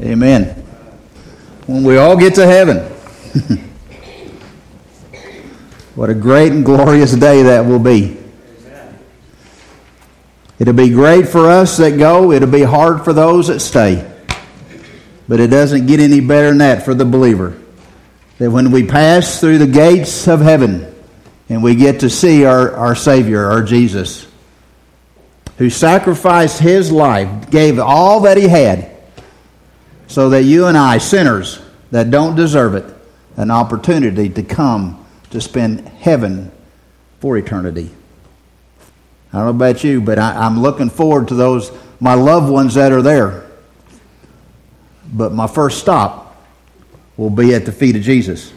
Amen. When we all get to heaven. what a great and glorious day that will be. It'll be great for us that go, it'll be hard for those that stay. But it doesn't get any better than that for the believer. That when we pass through the gates of heaven and we get to see our, our Savior, our Jesus, who sacrificed his life, gave all that he had, so that you and I, sinners that don't deserve it, an opportunity to come to spend heaven for eternity. I don't know about you, but I, am looking forward to those, my loved ones that are there. But my first stop will be at the feet of Jesus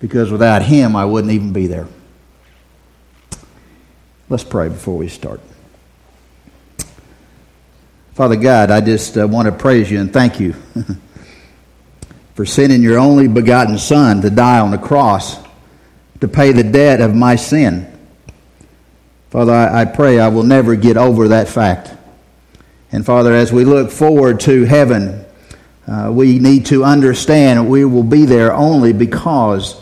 because without him, I wouldn't even be there. Let's pray before we start. Father God, I just uh, want to praise you and thank you for sending your only begotten Son to die on the cross to pay the debt of my sin Father, I, I pray I will never get over that fact. And Father, as we look forward to heaven, uh, we need to understand we will be there only because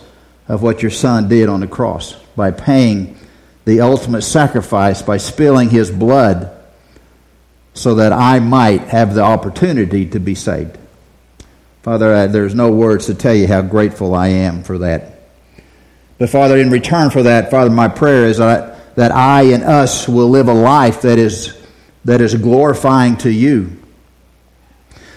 of what your Son did on the cross by paying the ultimate sacrifice, by spilling his blood so that I might have the opportunity to be saved. Father, uh, there's no words to tell you how grateful I am for that. But Father, in return for that, Father, my prayer is that that I and us will live a life that is, that is glorifying to you.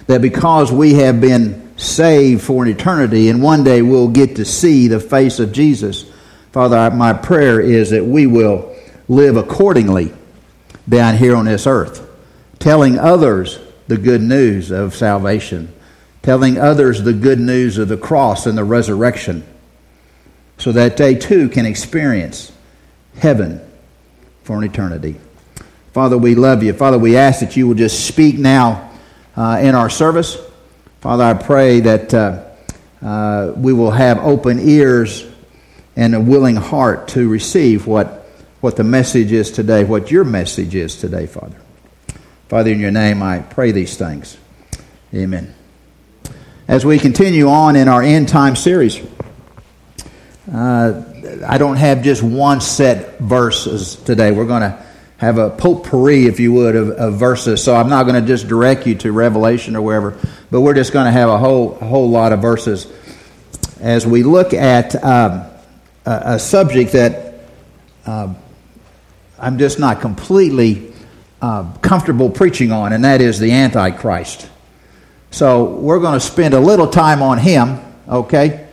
That because we have been saved for an eternity and one day we'll get to see the face of Jesus, Father, my prayer is that we will live accordingly down here on this earth, telling others the good news of salvation, telling others the good news of the cross and the resurrection, so that they too can experience heaven for an eternity. Father, we love you. Father, we ask that you will just speak now uh, in our service. Father, I pray that uh, uh, we will have open ears and a willing heart to receive what, what the message is today, what your message is today, Father. Father, in your name, I pray these things. Amen. As we continue on in our end time series, uh, I don't have just one set verses today. We're going to have a potpourri, if you would, of, of verses. So I'm not going to just direct you to Revelation or wherever, but we're just going to have a whole a whole lot of verses as we look at um, a, a, subject that uh, I'm just not completely uh, comfortable preaching on, and that is the Antichrist. So we're going to spend a little time on him, okay?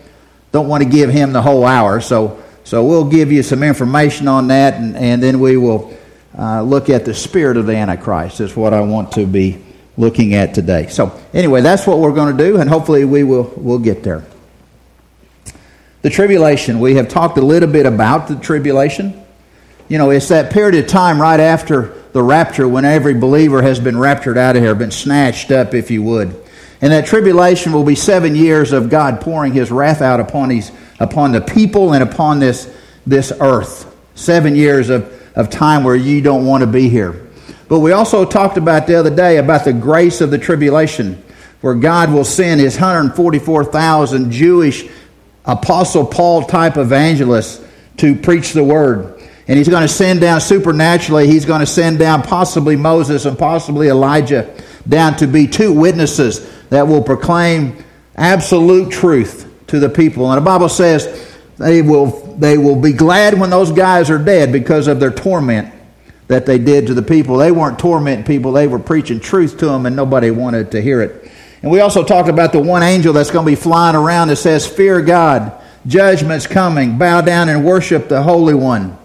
Don't want to give him the whole hour, so so we'll give you some information on that, and, and then we will uh, look at the spirit of the Antichrist, is what I want to be looking at today. So, anyway, that's what we're going to do, and hopefully we will we'll get there. The tribulation, we have talked a little bit about the tribulation. You know, it's that period of time right after the rapture when every believer has been raptured out of here, been snatched up, if you would. And that tribulation will be seven years of God pouring his wrath out upon these upon the people and upon this, this earth. Seven years of, of time where you don't want to be here. But we also talked about the other day about the grace of the tribulation, where God will send his 144,000 Jewish Apostle Paul type evangelists to preach the word. And he's going to send down supernaturally, he's going to send down possibly Moses and possibly Elijah down to be two witnesses that will proclaim absolute truth to the people. And the Bible says they will, they will be glad when those guys are dead because of their torment that they did to the people. They weren't tormenting people, they were preaching truth to them, and nobody wanted to hear it. And we also talked about the one angel that's going to be flying around that says, Fear God, judgment's coming, bow down and worship the Holy One.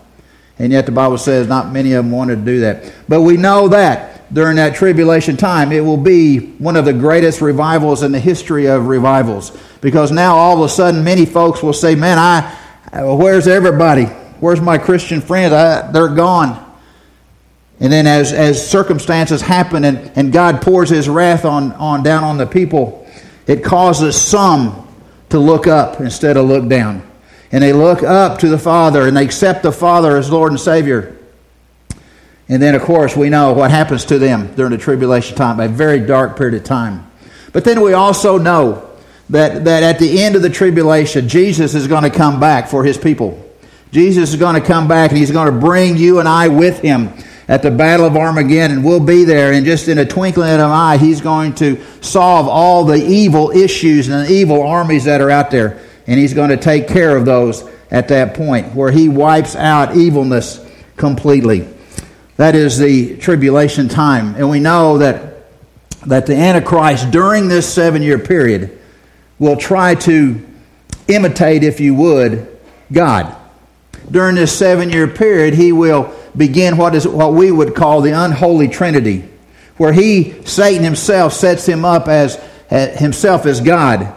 And yet the Bible says not many of them wanted to do that. But we know that during that tribulation time, it will be one of the greatest revivals in the history of revivals. Because now all of a sudden, many folks will say, Man, I, uh, where's everybody? Where's my Christian friends? I, they're gone. And then as, as circumstances happen and, and God pours his wrath on, on down on the people, it causes some to look up instead of look down. And they look up to the Father and they accept the Father as Lord and Savior. And then, of course, we know what happens to them during the tribulation time, a very dark period of time. But then we also know that, that at the end of the tribulation, Jesus is going to come back for his people. Jesus is going to come back and he's going to bring you and I with him at the Battle of Armageddon. And we'll be there, and just in a twinkling of an eye, he's going to solve all the evil issues and the evil armies that are out there. And he's going to take care of those at that point where he wipes out evilness completely. That is the tribulation time. And we know that, that the Antichrist, during this seven year period, will try to imitate, if you would, God. During this seven year period, he will begin what is what we would call the unholy trinity, where he, Satan himself, sets him up as, as himself as God.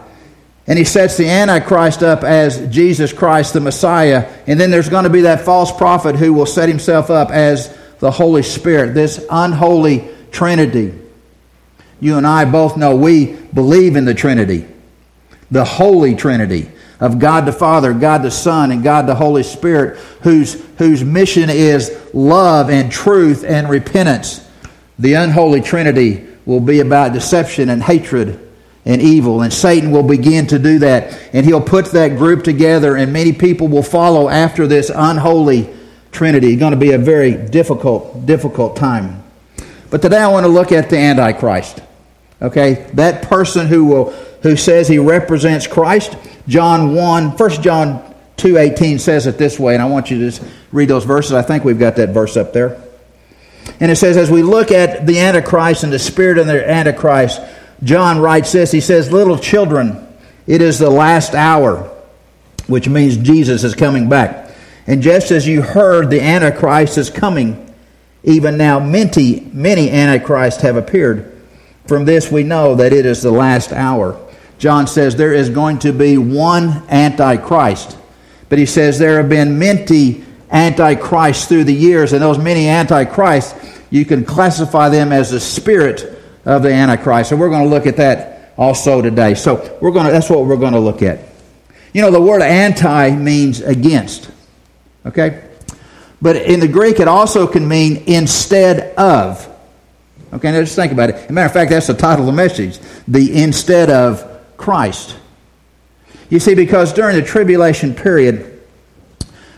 And he sets the Antichrist up as Jesus Christ, the Messiah. And then there's going to be that false prophet who will set himself up as the Holy Spirit, this unholy Trinity. You and I both know we believe in the Trinity, the Holy Trinity of God the Father, God the Son, and God the Holy Spirit, whose, whose mission is love and truth and repentance. The unholy Trinity will be about deception and hatred and evil. And Satan will begin to do that. And he'll put that group together, and many people will follow after this unholy Trinity. It's going to be a very difficult, difficult time. But today I want to look at the Antichrist. Okay? That person who will who says he represents Christ. John 1, 1 John 2.18 says it this way, and I want you to read those verses. I think we've got that verse up there. And it says, as we look at the Antichrist and the spirit of the Antichrist, John writes this He says, Little children, it is the last hour, which means Jesus is coming back. And just as you heard the Antichrist is coming, even now many, many Antichrists have appeared. From this we know that it is the last hour. John says there is going to be one Antichrist. But he says there have been many Antichrists through the years, and those many Antichrists, you can classify them as the spirit of the Antichrist. So we're going to look at that also today. So we're going to, that's what we're going to look at. You know, the word anti means against. Okay? But in the Greek, it also can mean instead of. Okay, now just think about it. Matter of fact, that's the title of the message the instead of Christ. You see, because during the tribulation period,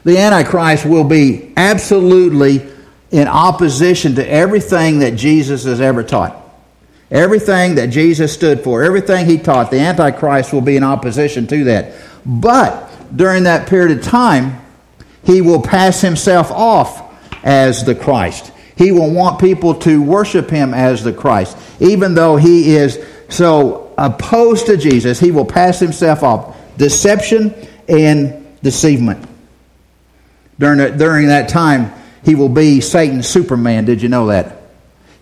the Antichrist will be absolutely in opposition to everything that Jesus has ever taught. Everything that Jesus stood for, everything he taught, the Antichrist will be in opposition to that. But during that period of time, he will pass himself off as the Christ. He will want people to worship him as the Christ. Even though he is so opposed to Jesus, he will pass himself off. Deception and deceivement. During, during that time, he will be Satan's Superman. Did you know that?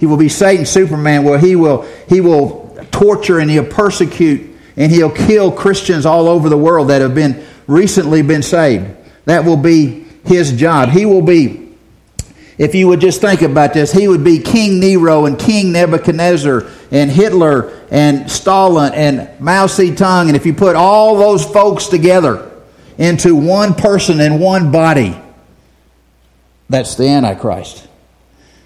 He will be Satan's Superman where he will, he will torture and he'll persecute and he'll kill Christians all over the world that have been recently been saved. That will be his job. He will be, if you would just think about this, he would be King Nero and King Nebuchadnezzar and Hitler and Stalin and Mao Zedong. And if you put all those folks together into one person and one body, that's the Antichrist.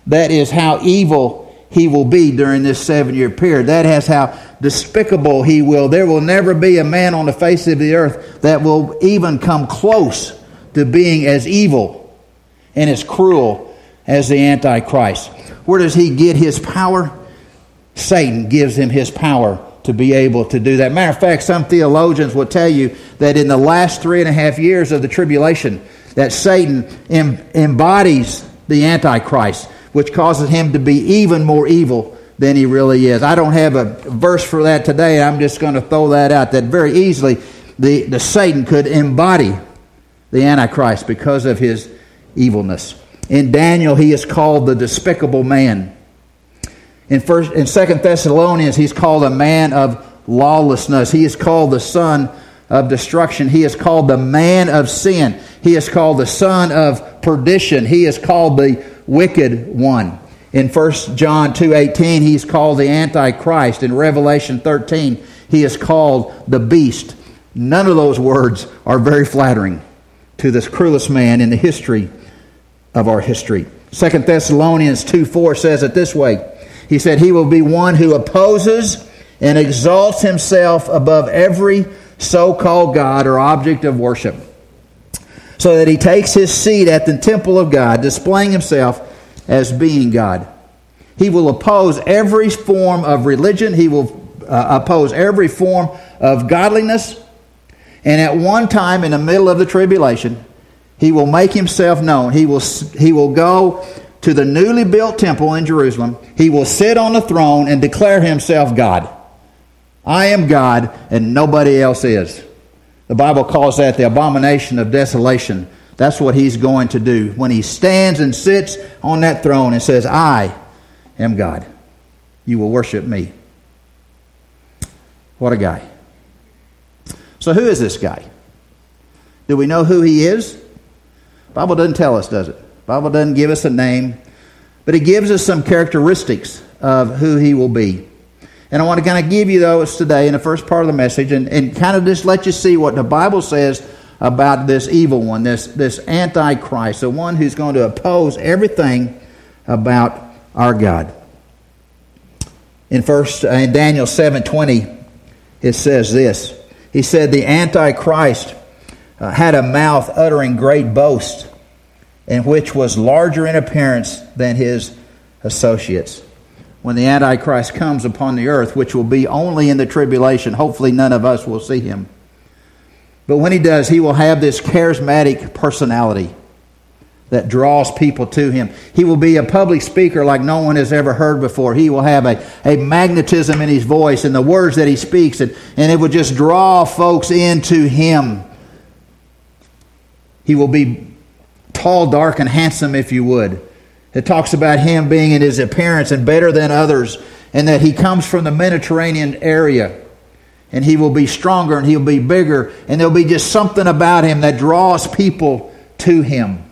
That is how evil he will be during this seven year period. That is how despicable he will. There will never be a man on the face of the earth that will even come close to being as evil and as cruel as the Antichrist. Where does he get his power? Satan gives him his power to be able to do that. Matter of fact, some theologians will tell you that in the last three and a half years of the tribulation, that Satan embodies the Antichrist which causes him to be even more evil than he really is. I don't have a verse for that today. I'm just going to throw that out that very easily the, the Satan could embody the Antichrist because of his evilness. In Daniel, he is called the despicable man. In first in Second Thessalonians, he's called a man of lawlessness. He is called the son of destruction. He is called the man of sin. He is called the son of perdition. He is called the wicked one. In 1 John 2:18 he's called the antichrist. In Revelation 13 he is called the beast. None of those words are very flattering to this cruelest man in the history of our history. Second Thessalonians 2 4 says it this way. He said, He will be one who opposes and exalts himself above every so called God or object of worship, so that he takes his seat at the temple of God, displaying himself as being God. He will oppose every form of religion, he will uh, oppose every form of godliness. And at one time in the middle of the tribulation, he will make himself known. He will, he will go to the newly built temple in Jerusalem. He will sit on the throne and declare himself God. I am God and nobody else is. The Bible calls that the abomination of desolation. That's what he's going to do when he stands and sits on that throne and says, I am God. You will worship me. What a guy. So, who is this guy? Do we know who he is? Bible doesn't tell us, does it? Bible doesn't give us a name, but it gives us some characteristics of who he will be. And I want to kind of give you those today in the first part of the message and, and kind of just let you see what the Bible says about this evil one, this, this antichrist, the one who's going to oppose everything about our God. In first in Daniel 7:20 it says this. He said the antichrist uh, had a mouth uttering great boast and which was larger in appearance than his associates when the Antichrist comes upon the earth, which will be only in the tribulation. Hopefully, none of us will see him. But when he does, he will have this charismatic personality that draws people to him. He will be a public speaker like no one has ever heard before. He will have a, a magnetism in his voice and the words that he speaks, and, and it will just draw folks into him. He will be tall, dark, and handsome, if you would. It talks about him being in his appearance and better than others, and that he comes from the Mediterranean area. And he will be stronger and he'll be bigger, and there'll be just something about him that draws people to him.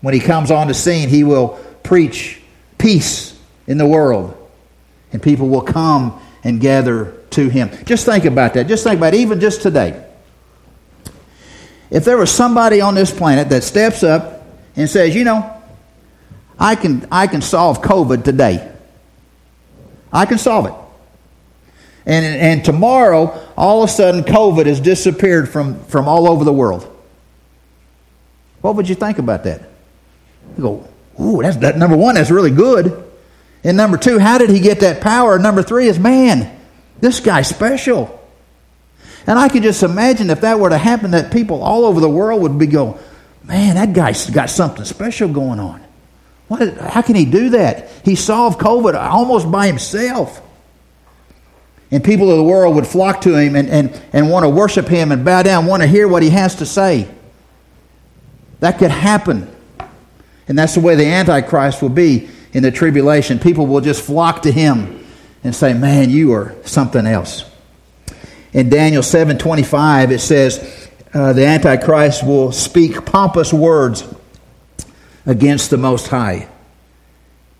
When he comes on the scene, he will preach peace in the world, and people will come and gather to him. Just think about that. Just think about it, even just today. If there was somebody on this planet that steps up and says, you know, I can, I can solve COVID today. I can solve it. And, and tomorrow, all of a sudden, COVID has disappeared from, from all over the world. What would you think about that? You go, ooh, that's, that, number one, that's really good. And number two, how did he get that power? Number three is, man, this guy's special. And I could just imagine if that were to happen, that people all over the world would be going, man, that guy's got something special going on. What, how can he do that? He solved COVID almost by himself. And people of the world would flock to him and, and, and want to worship him and bow down, want to hear what he has to say. That could happen. And that's the way the Antichrist will be in the tribulation. People will just flock to him and say, Man, you are something else. In Daniel 7:25, it says, uh, the Antichrist will speak pompous words against the Most High.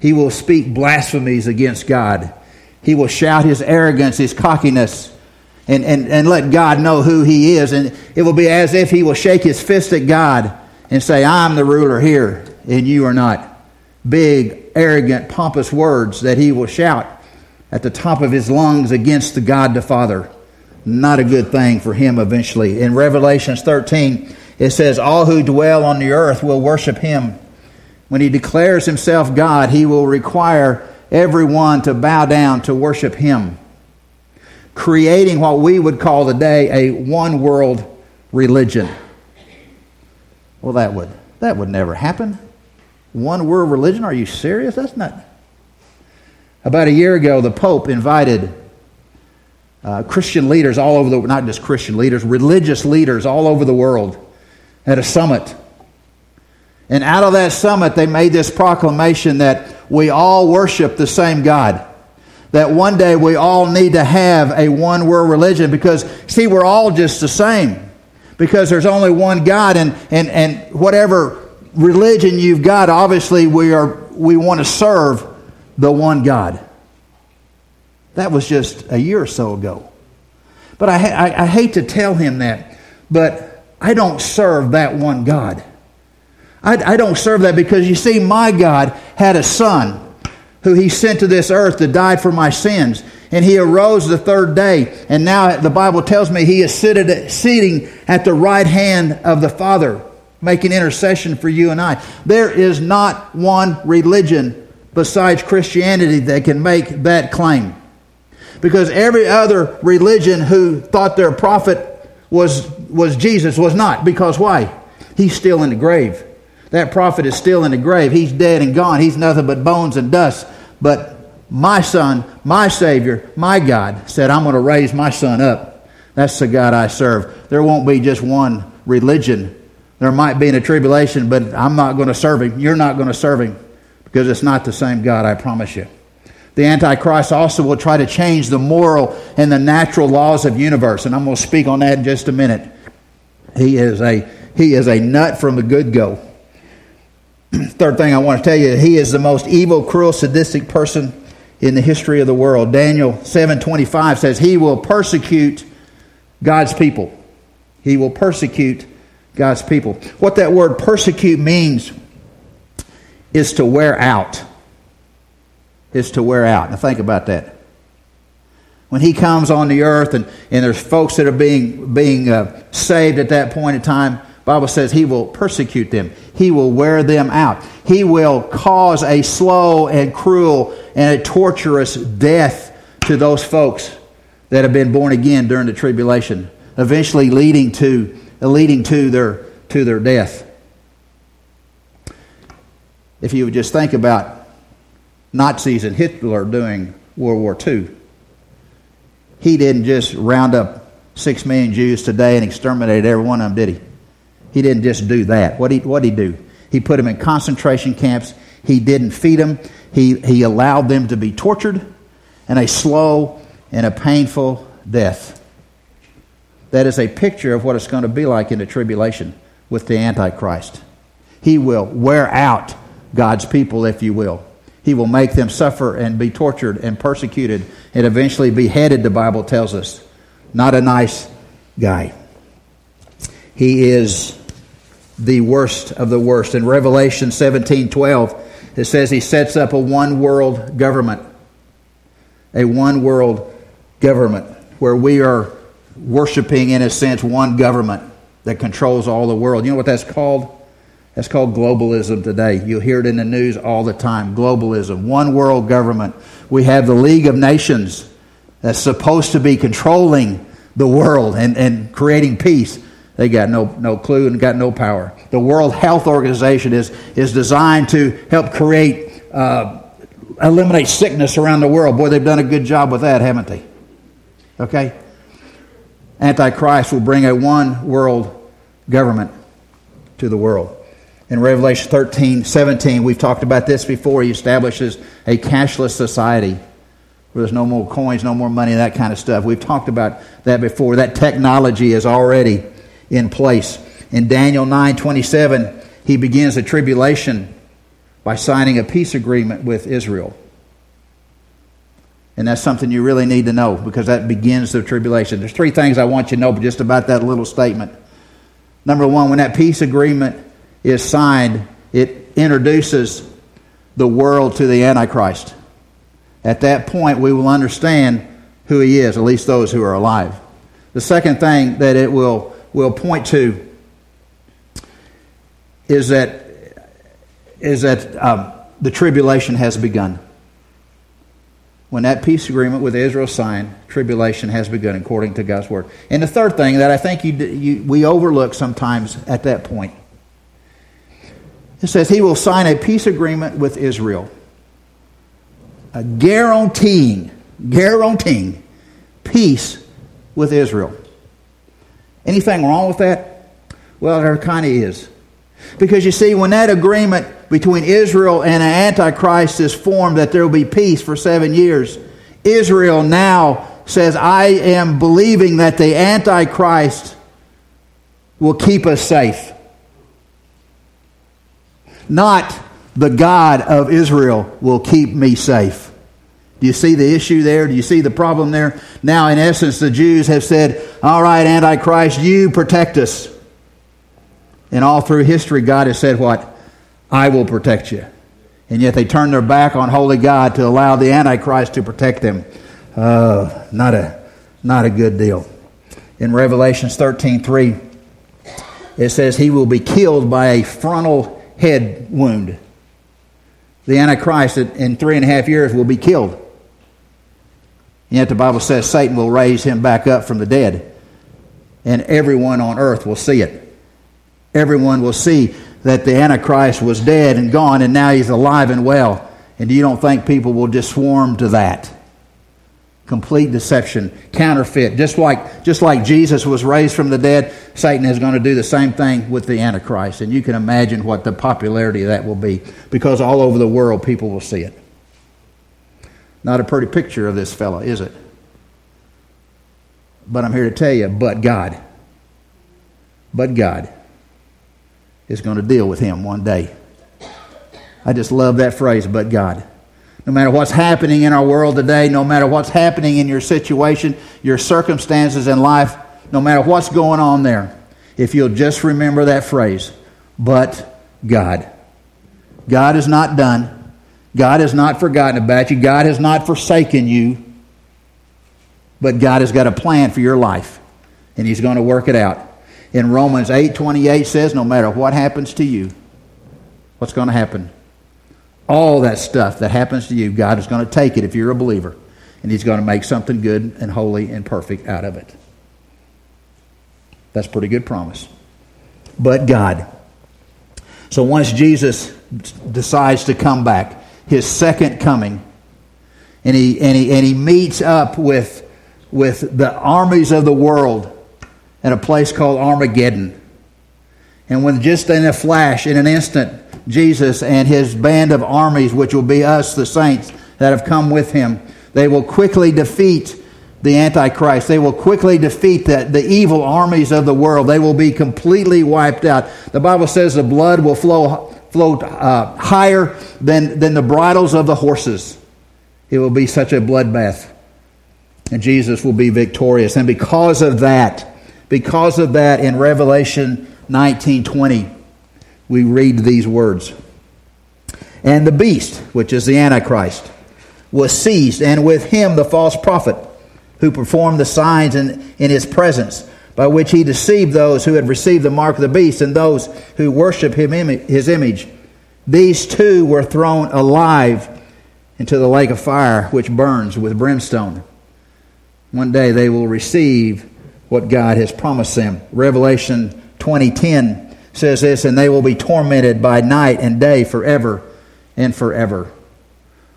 He will speak blasphemies against God. He will shout his arrogance, his cockiness, and, and, and let God know who he is. And it will be as if he will shake his fist at God and say, I'm the ruler here, and you are not. Big, arrogant, pompous words that he will shout at the top of his lungs against the God the Father. Not a good thing for him eventually. In Revelations 13, it says, All who dwell on the earth will worship him when he declares himself God, he will require everyone to bow down to worship him, creating what we would call today a one world religion. Well, that would that would never happen. One world religion? Are you serious? That's not. About a year ago, the Pope invited uh, Christian leaders all over the not just Christian leaders, religious leaders all over the world at a summit and out of that summit, they made this proclamation that we all worship the same God. That one day we all need to have a one world religion because, see, we're all just the same. Because there's only one God, and, and, and whatever religion you've got, obviously we, are, we want to serve the one God. That was just a year or so ago. But I, I, I hate to tell him that, but I don't serve that one God. I, I don't serve that because you see, my God had a son who he sent to this earth to die for my sins. And he arose the third day. And now the Bible tells me he is seated, sitting at the right hand of the Father, making intercession for you and I. There is not one religion besides Christianity that can make that claim. Because every other religion who thought their prophet was, was Jesus was not. Because why? He's still in the grave. That prophet is still in the grave. He's dead and gone. He's nothing but bones and dust. But my son, my Savior, my God said, I'm going to raise my son up. That's the God I serve. There won't be just one religion. There might be in a tribulation, but I'm not going to serve him. You're not going to serve him because it's not the same God, I promise you. The Antichrist also will try to change the moral and the natural laws of universe, and I'm going to speak on that in just a minute. He is a he is a nut from the good go. Third thing I want to tell you, he is the most evil, cruel, sadistic person in the history of the world. Daniel 7:25 says he will persecute God's people. He will persecute God's people. What that word persecute means is to wear out. Is to wear out. Now think about that. When he comes on the earth and, and there's folks that are being, being uh, saved at that point in time, Bible says he will persecute them. He will wear them out. He will cause a slow and cruel and a torturous death to those folks that have been born again during the tribulation, eventually leading to leading to their to their death. If you would just think about Nazis and Hitler doing World War II, he didn't just round up six million Jews today and exterminate every one of them, did he? He didn't just do that. What did he, he do? He put them in concentration camps. He didn't feed them. He, he allowed them to be tortured and a slow and a painful death. That is a picture of what it's going to be like in the tribulation with the Antichrist. He will wear out God's people, if you will. He will make them suffer and be tortured and persecuted and eventually beheaded, the Bible tells us. Not a nice guy. He is the worst of the worst. In Revelation 17 12, it says he sets up a one world government. A one world government where we are worshiping, in a sense, one government that controls all the world. You know what that's called? That's called globalism today. You'll hear it in the news all the time. Globalism, one world government. We have the League of Nations that's supposed to be controlling the world and, and creating peace. They got no, no clue and got no power. The World Health Organization is, is designed to help create, uh, eliminate sickness around the world. Boy, they've done a good job with that, haven't they? Okay? Antichrist will bring a one world government to the world. In Revelation 13, 17, we've talked about this before. He establishes a cashless society where there's no more coins, no more money, that kind of stuff. We've talked about that before. That technology is already in place. In Daniel 9:27, he begins a tribulation by signing a peace agreement with Israel. And that's something you really need to know because that begins the tribulation. There's three things I want you to know just about that little statement. Number one, when that peace agreement is signed, it introduces the world to the Antichrist. At that point, we will understand who he is, at least those who are alive. The second thing that it will will point to is that, is that um, the tribulation has begun. When that peace agreement with Israel signed, tribulation has begun according to God's word. And the third thing that I think you, you, we overlook sometimes at that point, it says he will sign a peace agreement with Israel, a guaranteeing, guaranteeing peace with Israel. Anything wrong with that? Well, there kind of is. Because you see, when that agreement between Israel and an Antichrist is formed that there will be peace for seven years, Israel now says, I am believing that the Antichrist will keep us safe. Not the God of Israel will keep me safe. Do you see the issue there? Do you see the problem there? Now, in essence, the Jews have said, All right, Antichrist, you protect us. And all through history, God has said what? I will protect you. And yet they turn their back on holy God to allow the Antichrist to protect them. Uh, not, a, not a good deal. In Revelations 13 3, it says, He will be killed by a frontal head wound. The Antichrist in three and a half years will be killed. Yet the Bible says Satan will raise him back up from the dead. And everyone on earth will see it. Everyone will see that the Antichrist was dead and gone and now he's alive and well. And you don't think people will just swarm to that? Complete deception, counterfeit. Just like, just like Jesus was raised from the dead, Satan is going to do the same thing with the Antichrist. And you can imagine what the popularity of that will be because all over the world people will see it. Not a pretty picture of this fellow, is it? But I'm here to tell you, but God. But God is going to deal with him one day. I just love that phrase, but God. No matter what's happening in our world today, no matter what's happening in your situation, your circumstances in life, no matter what's going on there, if you'll just remember that phrase, but God. God is not done. God has not forgotten about you. God has not forsaken you. But God has got a plan for your life, and He's going to work it out in Romans 8 28 says, no matter what happens to you, what's going to happen? All that stuff that happens to you, God is going to take it if you're a believer, and He's going to make something good and holy and perfect out of it. That's pretty good promise. But God. So once Jesus decides to come back, his second coming, and he, and he, and he meets up with, with the armies of the world at a place called Armageddon. And when just in a flash, in an instant, Jesus and his band of armies, which will be us, the saints that have come with him, they will quickly defeat the Antichrist. They will quickly defeat the, the evil armies of the world. They will be completely wiped out. The Bible says the blood will flow, flow uh, higher than, than the bridles of the horses. It will be such a bloodbath. And Jesus will be victorious. And because of that, because of that, in Revelation 19:20, we read these words. And the beast, which is the Antichrist, was seized, and with him the false prophet, who performed the signs in, in his presence, by which he deceived those who had received the mark of the beast and those who worship him, his image. These two were thrown alive into the lake of fire, which burns with brimstone. One day they will receive what God has promised them. Revelation 20:10 says this, and they will be tormented by night and day forever and forever.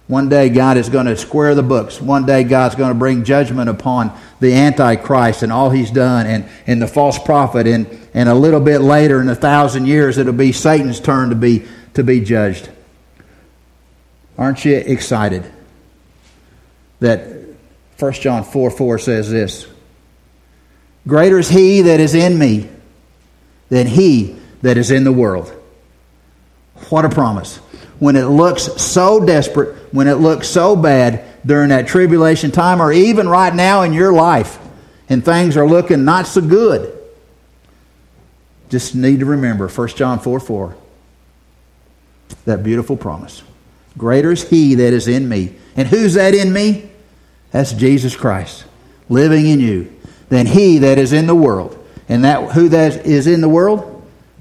One day God is going to square the books. One day God's going to bring judgment upon the Antichrist and all he's done and, and the false prophet. And, and a little bit later, in a thousand years, it'll be Satan's turn to be, to be judged. Aren't you excited that 1 John 4 4 says this? Greater is he that is in me than he that is in the world. What a promise. When it looks so desperate, when it looks so bad during that tribulation time, or even right now in your life, and things are looking not so good, just need to remember 1 John 4 4. That beautiful promise. Greater is he that is in me. And who's that in me? That's Jesus Christ living in you than he that is in the world. And that who that is in the world?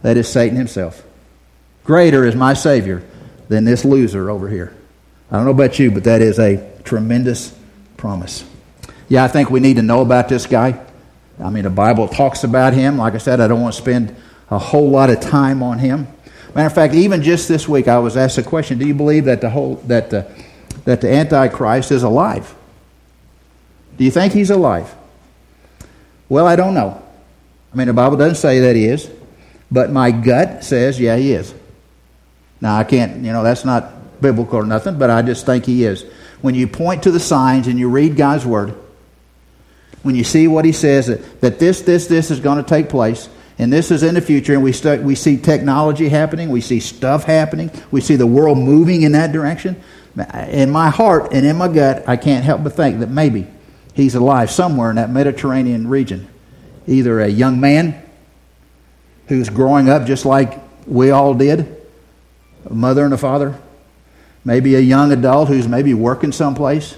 That is Satan himself. Greater is my Savior than this loser over here. I don't know about you, but that is a tremendous promise. Yeah, I think we need to know about this guy. I mean, the Bible talks about him. Like I said, I don't want to spend a whole lot of time on him. Matter of fact, even just this week, I was asked a question: Do you believe that the whole that the, that the Antichrist is alive? Do you think he's alive? Well, I don't know. I mean, the Bible doesn't say that he is, but my gut says, yeah, he is. Now, I can't, you know, that's not biblical or nothing, but I just think he is. When you point to the signs and you read God's word, when you see what he says, that, that this, this, this is going to take place, and this is in the future, and we, start, we see technology happening, we see stuff happening, we see the world moving in that direction. In my heart and in my gut, I can't help but think that maybe he's alive somewhere in that Mediterranean region. Either a young man who's growing up just like we all did, a mother and a father, maybe a young adult who's maybe working someplace.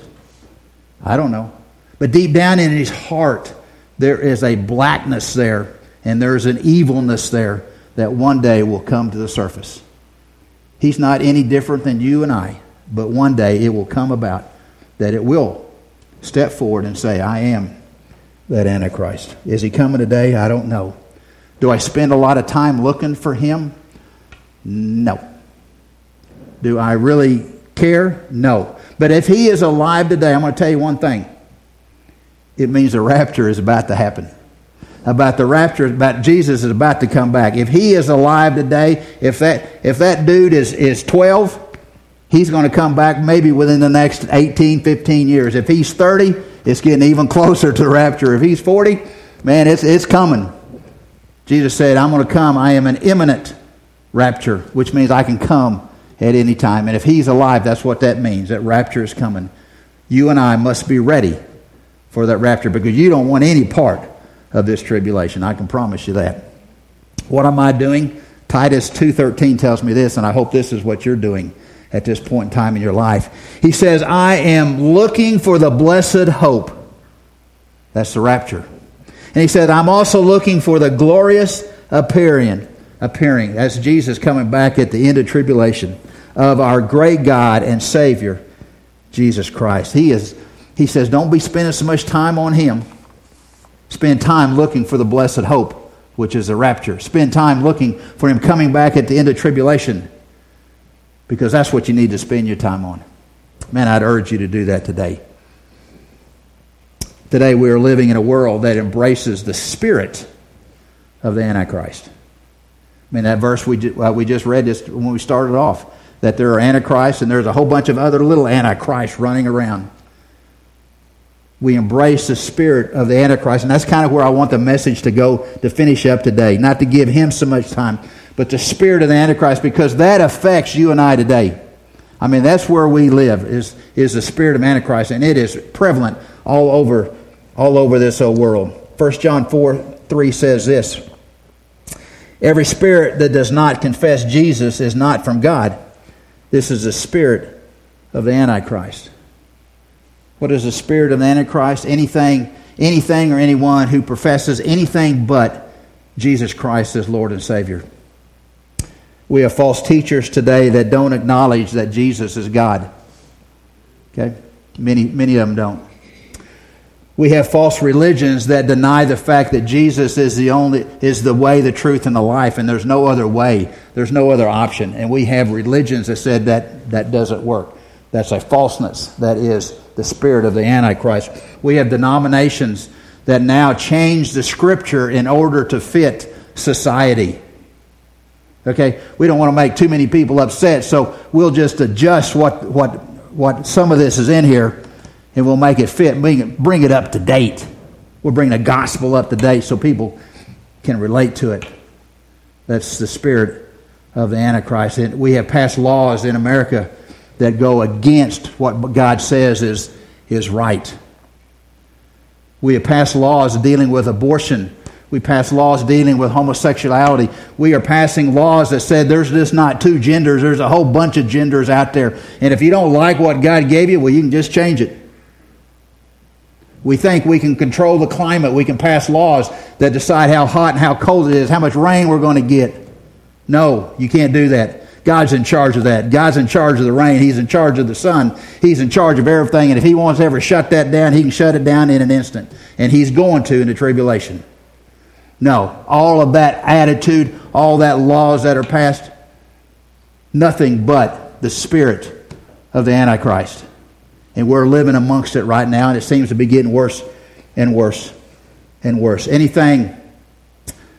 I don't know. But deep down in his heart, there is a blackness there, and there's an evilness there that one day will come to the surface. He's not any different than you and I, but one day it will come about that it will step forward and say, I am that Antichrist. Is he coming today? I don't know. Do I spend a lot of time looking for him? No. Do I really care? No. But if he is alive today, I'm going to tell you one thing. It means the rapture is about to happen. About the rapture, about Jesus is about to come back. If he is alive today, if that if that dude is, is 12, he's going to come back maybe within the next 18, 15 years. If he's 30, it's getting even closer to the rapture. If he's 40, man, it's, it's coming. Jesus said, I'm going to come. I am an imminent rapture, which means I can come at any time. And if he's alive, that's what that means. That rapture is coming. You and I must be ready for that rapture because you don't want any part of this tribulation. I can promise you that. What am I doing? Titus 2:13 tells me this and I hope this is what you're doing at this point in time in your life. He says, "I am looking for the blessed hope." That's the rapture. And he said, "I'm also looking for the glorious appearing appearing. That's Jesus coming back at the end of tribulation of our great God and Savior, Jesus Christ. He is, he says, don't be spending so much time on him. Spend time looking for the blessed hope, which is the rapture. Spend time looking for him coming back at the end of tribulation. Because that's what you need to spend your time on. Man, I'd urge you to do that today. Today we are living in a world that embraces the spirit of the Antichrist. I mean, that verse we, uh, we just read this when we started off that there are antichrists and there's a whole bunch of other little antichrists running around. We embrace the spirit of the antichrist, and that's kind of where I want the message to go to finish up today. Not to give him so much time, but the spirit of the antichrist, because that affects you and I today. I mean, that's where we live is, is the spirit of antichrist, and it is prevalent all over all over this old world. 1 John 4 3 says this. Every spirit that does not confess Jesus is not from God. This is the spirit of the Antichrist. What is the spirit of the Antichrist? Anything, anything or anyone who professes anything but Jesus Christ as Lord and Savior. We have false teachers today that don't acknowledge that Jesus is God. Okay? Many, many of them don't. We have false religions that deny the fact that Jesus is the only is the way, the truth, and the life, and there's no other way. There's no other option. And we have religions that said that that doesn't work. That's a falseness. That is the spirit of the Antichrist. We have denominations that now change the scripture in order to fit society. Okay, we don't want to make too many people upset, so we'll just adjust what what what some of this is in here and we'll make it fit, bring it, bring it up to date. We'll bring the gospel up to date so people can relate to it. That's the spirit of the Antichrist. And we have passed laws in America that go against what God says is, is right. We have passed laws dealing with abortion. We pass laws dealing with homosexuality. We are passing laws that said there's just not two genders, there's a whole bunch of genders out there. And if you don't like what God gave you, well, you can just change it. We think we can control the climate. We can pass laws that decide how hot and how cold it is, how much rain we're going to get. No, you can't do that. God's in charge of that. God's in charge of the rain. He's in charge of the sun. He's in charge of everything. And if He wants to ever shut that down, He can shut it down in an instant. And He's going to in the tribulation. No, all of that attitude, all that laws that are passed, nothing but the spirit of the Antichrist. And we're living amongst it right now, and it seems to be getting worse and worse and worse. Anything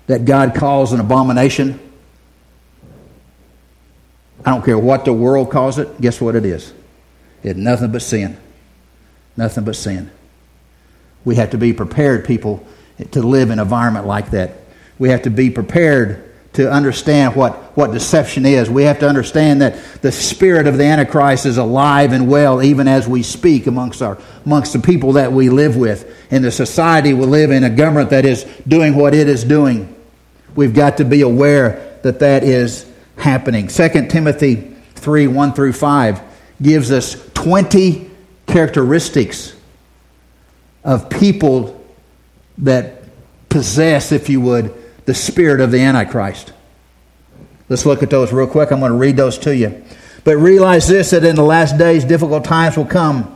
that God calls an abomination, I don't care what the world calls it, guess what it is? It's nothing but sin. Nothing but sin. We have to be prepared, people, to live in an environment like that. We have to be prepared to understand what, what deception is. We have to understand that the spirit of the Antichrist is alive and well even as we speak amongst, our, amongst the people that we live with. In the society we live in, a government that is doing what it is doing. We've got to be aware that that is happening. 2 Timothy 3 1 through 5 gives us 20 characteristics of people that possess, if you would, the spirit of the Antichrist. Let's look at those real quick. I'm going to read those to you. But realize this that in the last days, difficult times will come.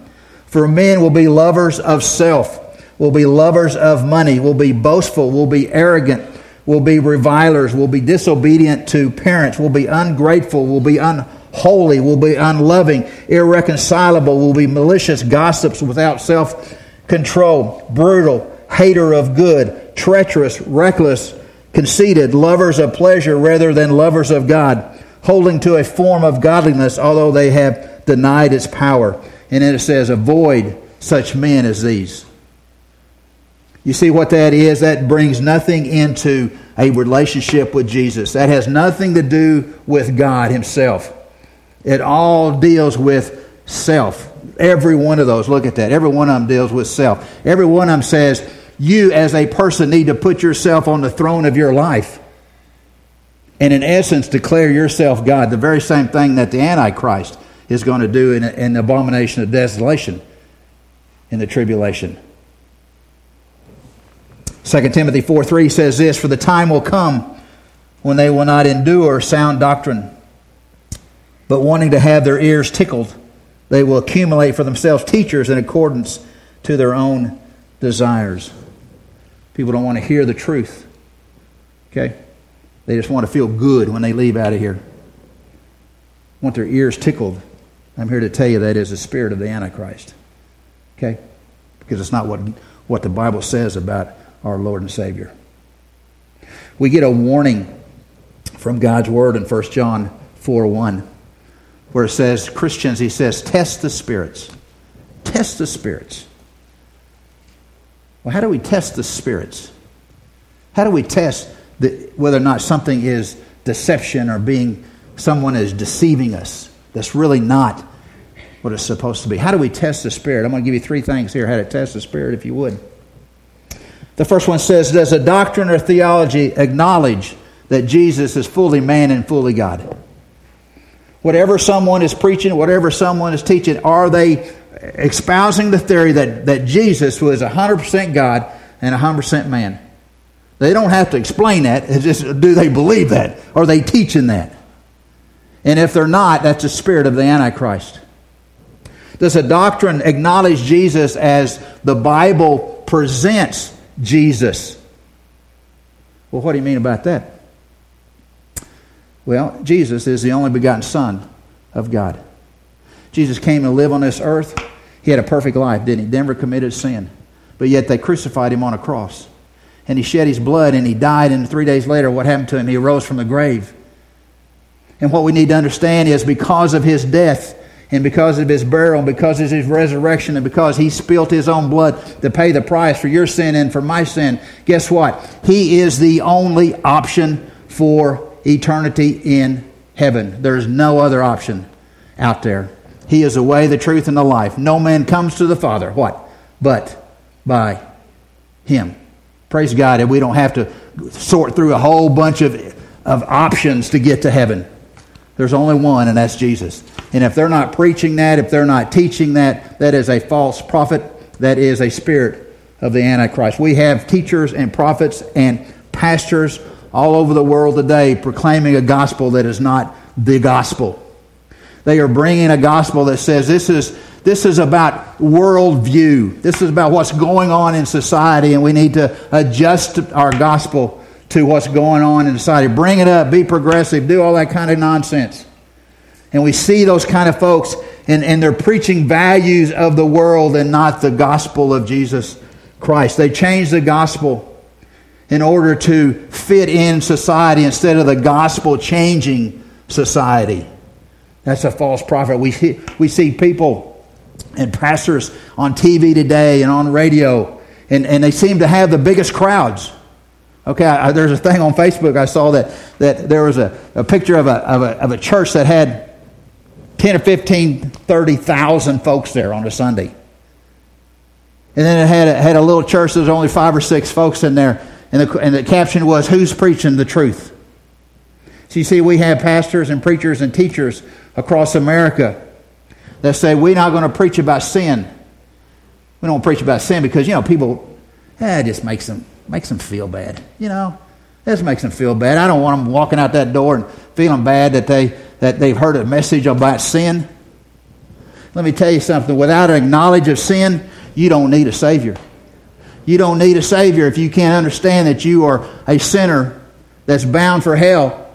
For men will be lovers of self, will be lovers of money, will be boastful, will be arrogant, will be revilers, will be disobedient to parents, will be ungrateful, will be unholy, will be unloving, irreconcilable, will be malicious, gossips without self control, brutal, hater of good, treacherous, reckless, conceited, lovers of pleasure rather than lovers of God holding to a form of godliness, although they have denied its power. And then it says, avoid such men as these. You see what that is? That brings nothing into a relationship with Jesus. That has nothing to do with God Himself. It all deals with self. Every one of those, look at that. Every one of them deals with self. Every one of them says, you as a person need to put yourself on the throne of your life and in essence declare yourself God, the very same thing that the Antichrist is going to do in, in the abomination of desolation in the tribulation. 2 Timothy 4 3 says this For the time will come when they will not endure sound doctrine, but wanting to have their ears tickled, they will accumulate for themselves teachers in accordance to their own desires. People don't want to hear the truth. Okay? They just want to feel good when they leave out of here. Want their ears tickled. I'm here to tell you that is the spirit of the Antichrist. Okay? Because it's not what, what the Bible says about our Lord and Savior. We get a warning from God's Word in 1 John 4 1, where it says, Christians, he says, test the spirits. Test the spirits. Well, how do we test the spirits? How do we test the, whether or not something is deception or being someone is deceiving us that's really not what it's supposed to be. How do we test the Spirit? I'm going to give you three things here how to test the Spirit, if you would. The first one says Does a doctrine or theology acknowledge that Jesus is fully man and fully God? Whatever someone is preaching, whatever someone is teaching, are they espousing the theory that, that Jesus was 100% God and 100% man? They don't have to explain that. It's just do they believe that? Are they teaching that? And if they're not, that's the spirit of the Antichrist. Does a doctrine acknowledge Jesus as the Bible presents Jesus? Well, what do you mean about that? Well, Jesus is the only begotten Son of God. Jesus came to live on this earth. He had a perfect life, didn't he? Never committed sin. But yet they crucified him on a cross and he shed his blood and he died, and three days later, what happened to him? He arose from the grave. And what we need to understand is because of his death, and because of his burial, and because of his resurrection, and because he spilt his own blood to pay the price for your sin and for my sin, guess what? He is the only option for eternity in heaven. There's no other option out there. He is the way, the truth, and the life. No man comes to the Father, what? But by him. Praise God that we don't have to sort through a whole bunch of, of options to get to heaven. There's only one, and that's Jesus. And if they're not preaching that, if they're not teaching that, that is a false prophet. That is a spirit of the Antichrist. We have teachers and prophets and pastors all over the world today proclaiming a gospel that is not the gospel. They are bringing a gospel that says this is this is about worldview. This is about what's going on in society, and we need to adjust our gospel to what's going on in society. Bring it up, be progressive, do all that kind of nonsense. And we see those kind of folks, and, and they're preaching values of the world and not the gospel of Jesus Christ. They change the gospel in order to fit in society instead of the gospel changing society. That's a false prophet. We, see, we see people and pastors on TV today and on radio, and, and they seem to have the biggest crowds. Okay, I, there's a thing on Facebook I saw that, that there was a, a picture of a, of, a, of a church that had 10 or 15, 30,000 folks there on a Sunday. And then it had a, had a little church, there was only five or six folks in there, and the, and the caption was, Who's preaching the truth? So you see, we have pastors and preachers and teachers across America that say we're not going to preach about sin. We don't preach about sin because, you know, people, eh, it just makes them, makes them feel bad. You know, this makes them feel bad. I don't want them walking out that door and feeling bad that, they, that they've heard a message about sin. Let me tell you something. Without a knowledge of sin, you don't need a Savior. You don't need a Savior if you can't understand that you are a sinner that's bound for hell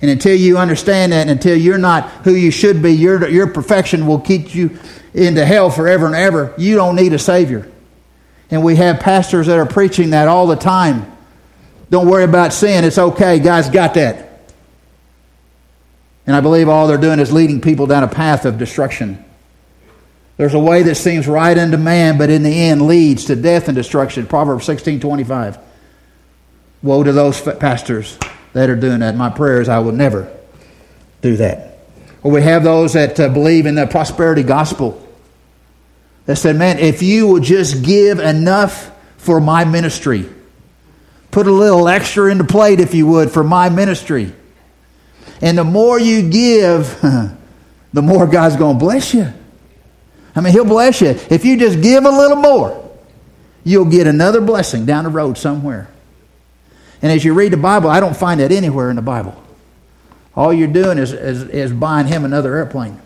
and until you understand that, until you're not who you should be, your, your perfection will keep you into hell forever and ever. You don't need a Savior. And we have pastors that are preaching that all the time. Don't worry about sin. It's okay. God's got that. And I believe all they're doing is leading people down a path of destruction. There's a way that seems right unto man, but in the end leads to death and destruction. Proverbs 16 25. Woe to those pastors that are doing that. My prayer is I will never do that. Or we have those that uh, believe in the prosperity gospel that said, man, if you will just give enough for my ministry, put a little extra in the plate, if you would, for my ministry. And the more you give, the more God's going to bless you. I mean, He'll bless you. If you just give a little more, you'll get another blessing down the road somewhere. And as you read the Bible, I don't find that anywhere in the Bible. All you're doing is, is, is buying him another airplane.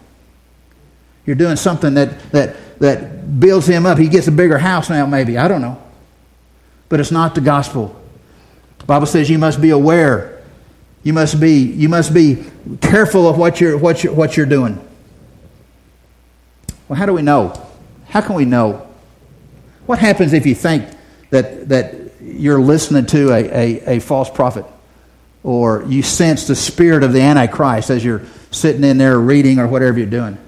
You're doing something that, that, that builds him up. He gets a bigger house now, maybe. I don't know. But it's not the gospel. The Bible says you must be aware. You must be, you must be careful of what you're, what, you're, what you're doing. Well, how do we know? How can we know? What happens if you think that, that you're listening to a, a, a false prophet or you sense the spirit of the Antichrist as you're sitting in there reading or whatever you're doing.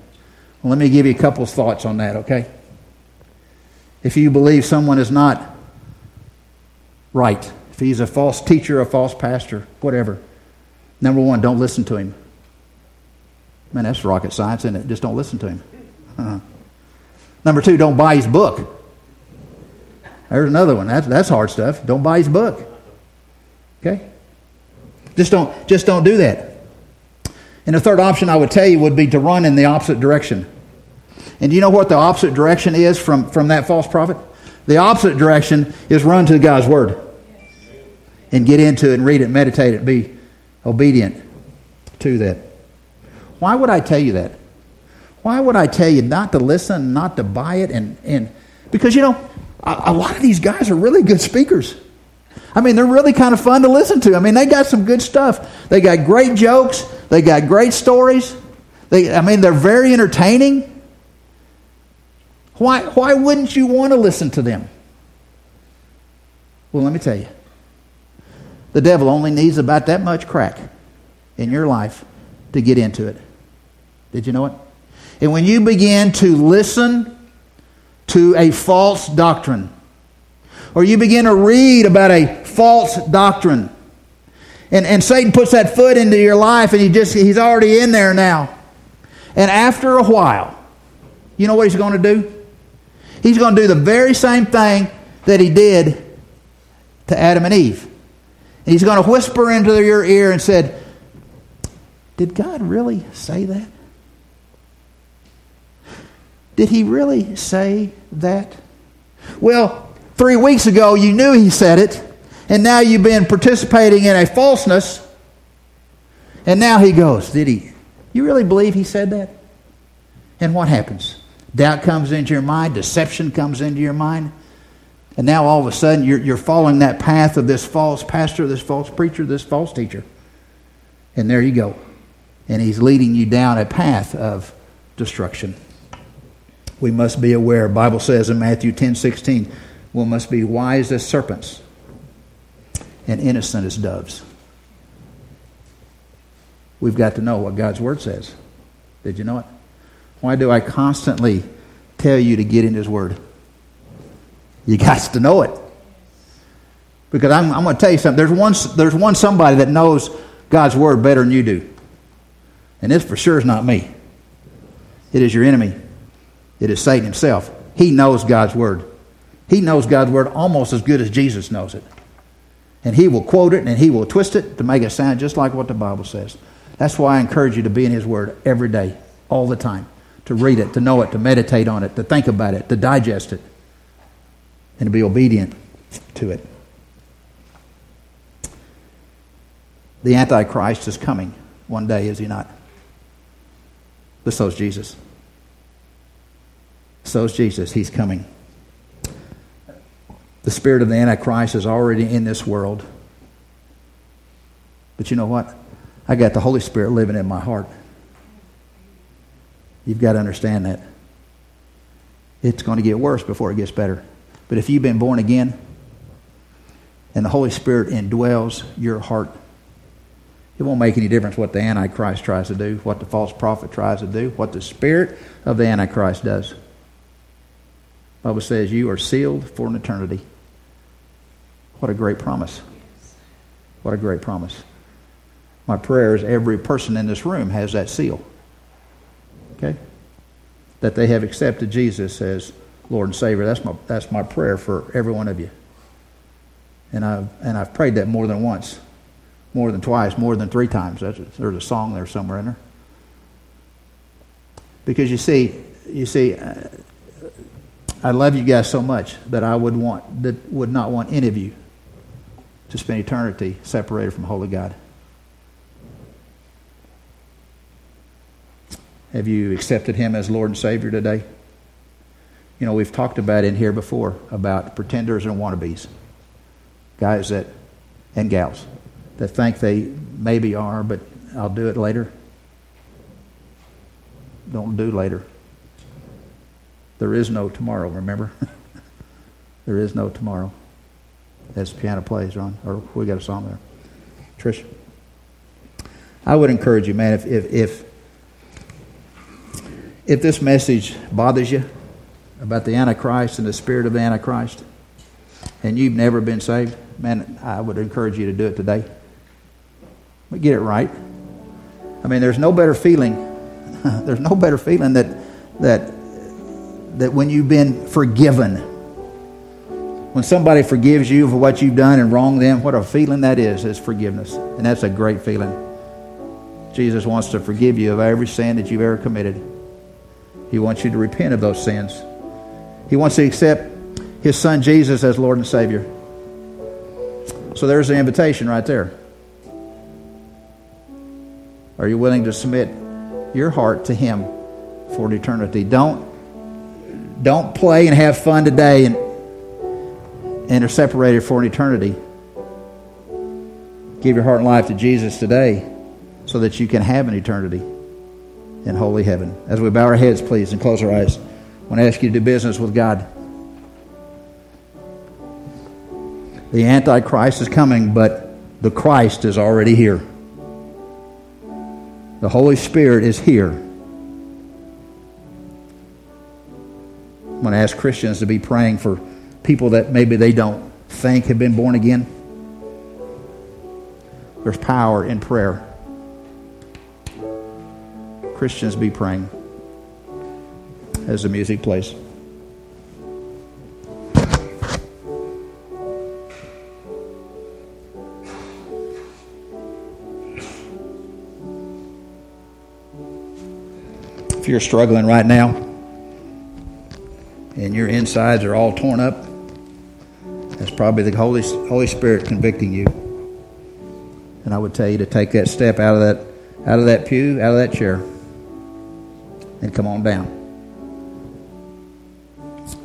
Well, let me give you a couple thoughts on that, okay? If you believe someone is not right, if he's a false teacher, a false pastor, whatever, number one, don't listen to him. Man, that's rocket science, isn't it? Just don't listen to him. Uh-huh. Number two, don't buy his book. There's another one. That's, that's hard stuff. Don't buy his book. Okay? Just don't, just don't do that. And the third option I would tell you would be to run in the opposite direction. And do you know what the opposite direction is from, from that false prophet? The opposite direction is run to God's Word and get into it and read it, meditate it, be obedient to that. Why would I tell you that? Why would I tell you not to listen, not to buy it? And, and because, you know, a, lot of these guys are really good speakers. I mean, they're really kind of fun to listen to. I mean, they got some good stuff. They got great jokes. They got great stories. They, I mean, they're very entertaining. Why, why wouldn't you want to listen to them? Well, let me tell you. The devil only needs about that much crack in your life to get into it. Did you know it? And when you begin to listen to a false doctrine. Or you begin to read about a false doctrine. And, and Satan puts that foot into your life and he just he's already in there now. And after a while, you know what he's going to do? He's going to do the very same thing that he did to Adam and Eve. And he's going to whisper into your ear and said, Did God really say that? Did he really say that? Well, three weeks ago you knew he said it, and now you've been participating in a falseness, and now he goes, Did he? You really believe he said that? And what happens? Doubt comes into your mind, deception comes into your mind, and now all of a sudden you're, you're following that path of this false pastor, this false preacher, this false teacher. And there you go. And he's leading you down a path of destruction we must be aware. Bible says in Matthew 10 16, we must be wise as serpents and innocent as doves. We've got to know what God's Word says. Did you know it? Why do I constantly tell you to get in His Word? You got to know it. Because I'm, I'm going to tell you something. There's one, there's one somebody that knows God's Word better than you do. And this for sure is not me. It is your enemy. It is Satan himself. He knows God's word. He knows God's word almost as good as Jesus knows it. And he will quote it and he will twist it to make it sound just like what the Bible says. That's why I encourage you to be in his word every day, all the time, to read it, to know it, to meditate on it, to think about it, to digest it, and to be obedient to it. The Antichrist is coming one day, is he not? So is Jesus. So is Jesus. He's coming. The spirit of the Antichrist is already in this world. But you know what? I got the Holy Spirit living in my heart. You've got to understand that. It's going to get worse before it gets better. But if you've been born again and the Holy Spirit indwells your heart, it won't make any difference what the Antichrist tries to do, what the false prophet tries to do, what the spirit of the Antichrist does. Bible says you are sealed for an eternity. What a great promise. What a great promise. My prayer is every person in this room has that seal. Okay? That they have accepted Jesus as Lord and Savior. That's my, that's my prayer for every one of you. And I've, and I've prayed that more than once, more than twice, more than three times. That's, there's a song there somewhere in there. Because you see, you see, uh, I love you guys so much that I would want that would not want any of you to spend eternity separated from holy God. Have you accepted Him as Lord and Savior today? You know, we've talked about in here before about pretenders and wannabes, guys that and gals that think they maybe are, but I'll do it later. Don't do later. There is no tomorrow, remember? there is no tomorrow. As the piano plays, Ron. Or we got a song there. Trish. I would encourage you, man, if, if, if if this message bothers you about the Antichrist and the spirit of the Antichrist, and you've never been saved, man, I would encourage you to do it today. But get it right. I mean, there's no better feeling. there's no better feeling that that that when you've been forgiven, when somebody forgives you for what you've done and wronged them, what a feeling that is, is forgiveness. And that's a great feeling. Jesus wants to forgive you of every sin that you've ever committed. He wants you to repent of those sins. He wants to accept his son Jesus as Lord and Savior. So there's the invitation right there. Are you willing to submit your heart to him for eternity? Don't don't play and have fun today and and are separated for an eternity. Give your heart and life to Jesus today so that you can have an eternity in holy heaven. As we bow our heads, please, and close our eyes, I want to ask you to do business with God. The Antichrist is coming, but the Christ is already here. The Holy Spirit is here. I'm going to ask Christians to be praying for people that maybe they don't think have been born again. There's power in prayer. Christians be praying as the music plays. If you're struggling right now and your insides are all torn up, that's probably the Holy, Holy Spirit convicting you. And I would tell you to take that step out of that out of that pew, out of that chair and come on down.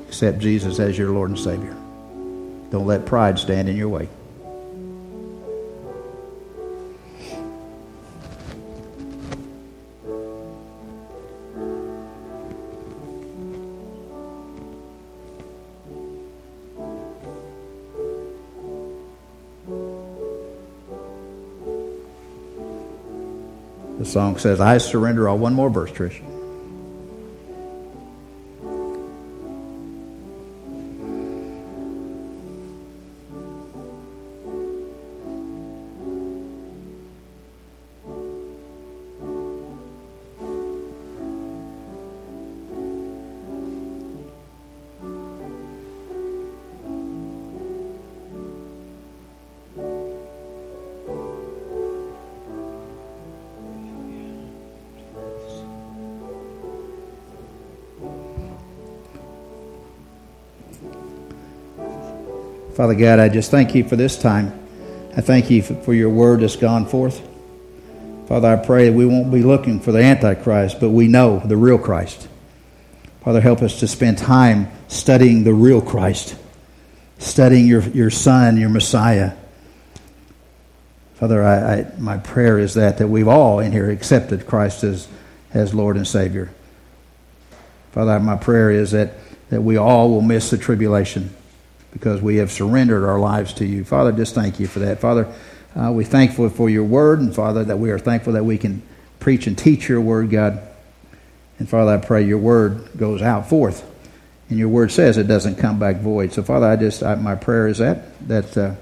Accept Jesus as your Lord and Savior. Don't let pride stand in your way. Song says, I surrender all. One more verse, Trish. Father God, I just thank you for this time. I thank you for your word that's gone forth. Father, I pray we won't be looking for the Antichrist, but we know the real Christ. Father, help us to spend time studying the real Christ, studying your, your Son, your Messiah. Father, I, I, my prayer is that, that we've all in here accepted Christ as, as Lord and Savior. Father, my prayer is that, that we all will miss the tribulation because we have surrendered our lives to you. Father, just thank you for that. Father, uh, we're thankful for your word, and Father, that we are thankful that we can preach and teach your word, God. And Father, I pray your word goes out forth. And your word says it doesn't come back void. So, Father, I just, I, my prayer is that, that, uh,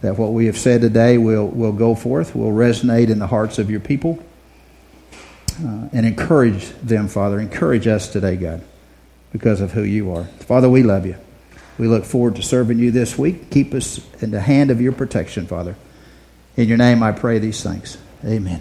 that what we have said today will, will go forth, will resonate in the hearts of your people, uh, and encourage them, Father. Encourage us today, God, because of who you are. Father, we love you. We look forward to serving you this week. Keep us in the hand of your protection, Father. In your name I pray these things. Amen.